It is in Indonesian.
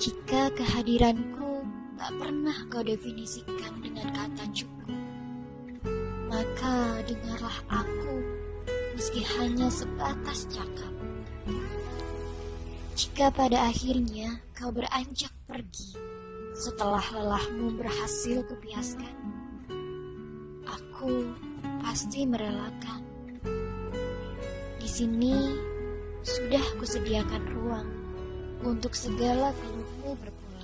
Jika kehadiranku tak pernah kau definisikan dengan kata cukup, maka dengarlah aku meski hanya sebatas cakap. Jika pada akhirnya kau beranjak pergi setelah lelahmu berhasil kupiaskan, aku pasti merelakan. Di sini sudah kusediakan ruang untuk segala keluhmu berpulang.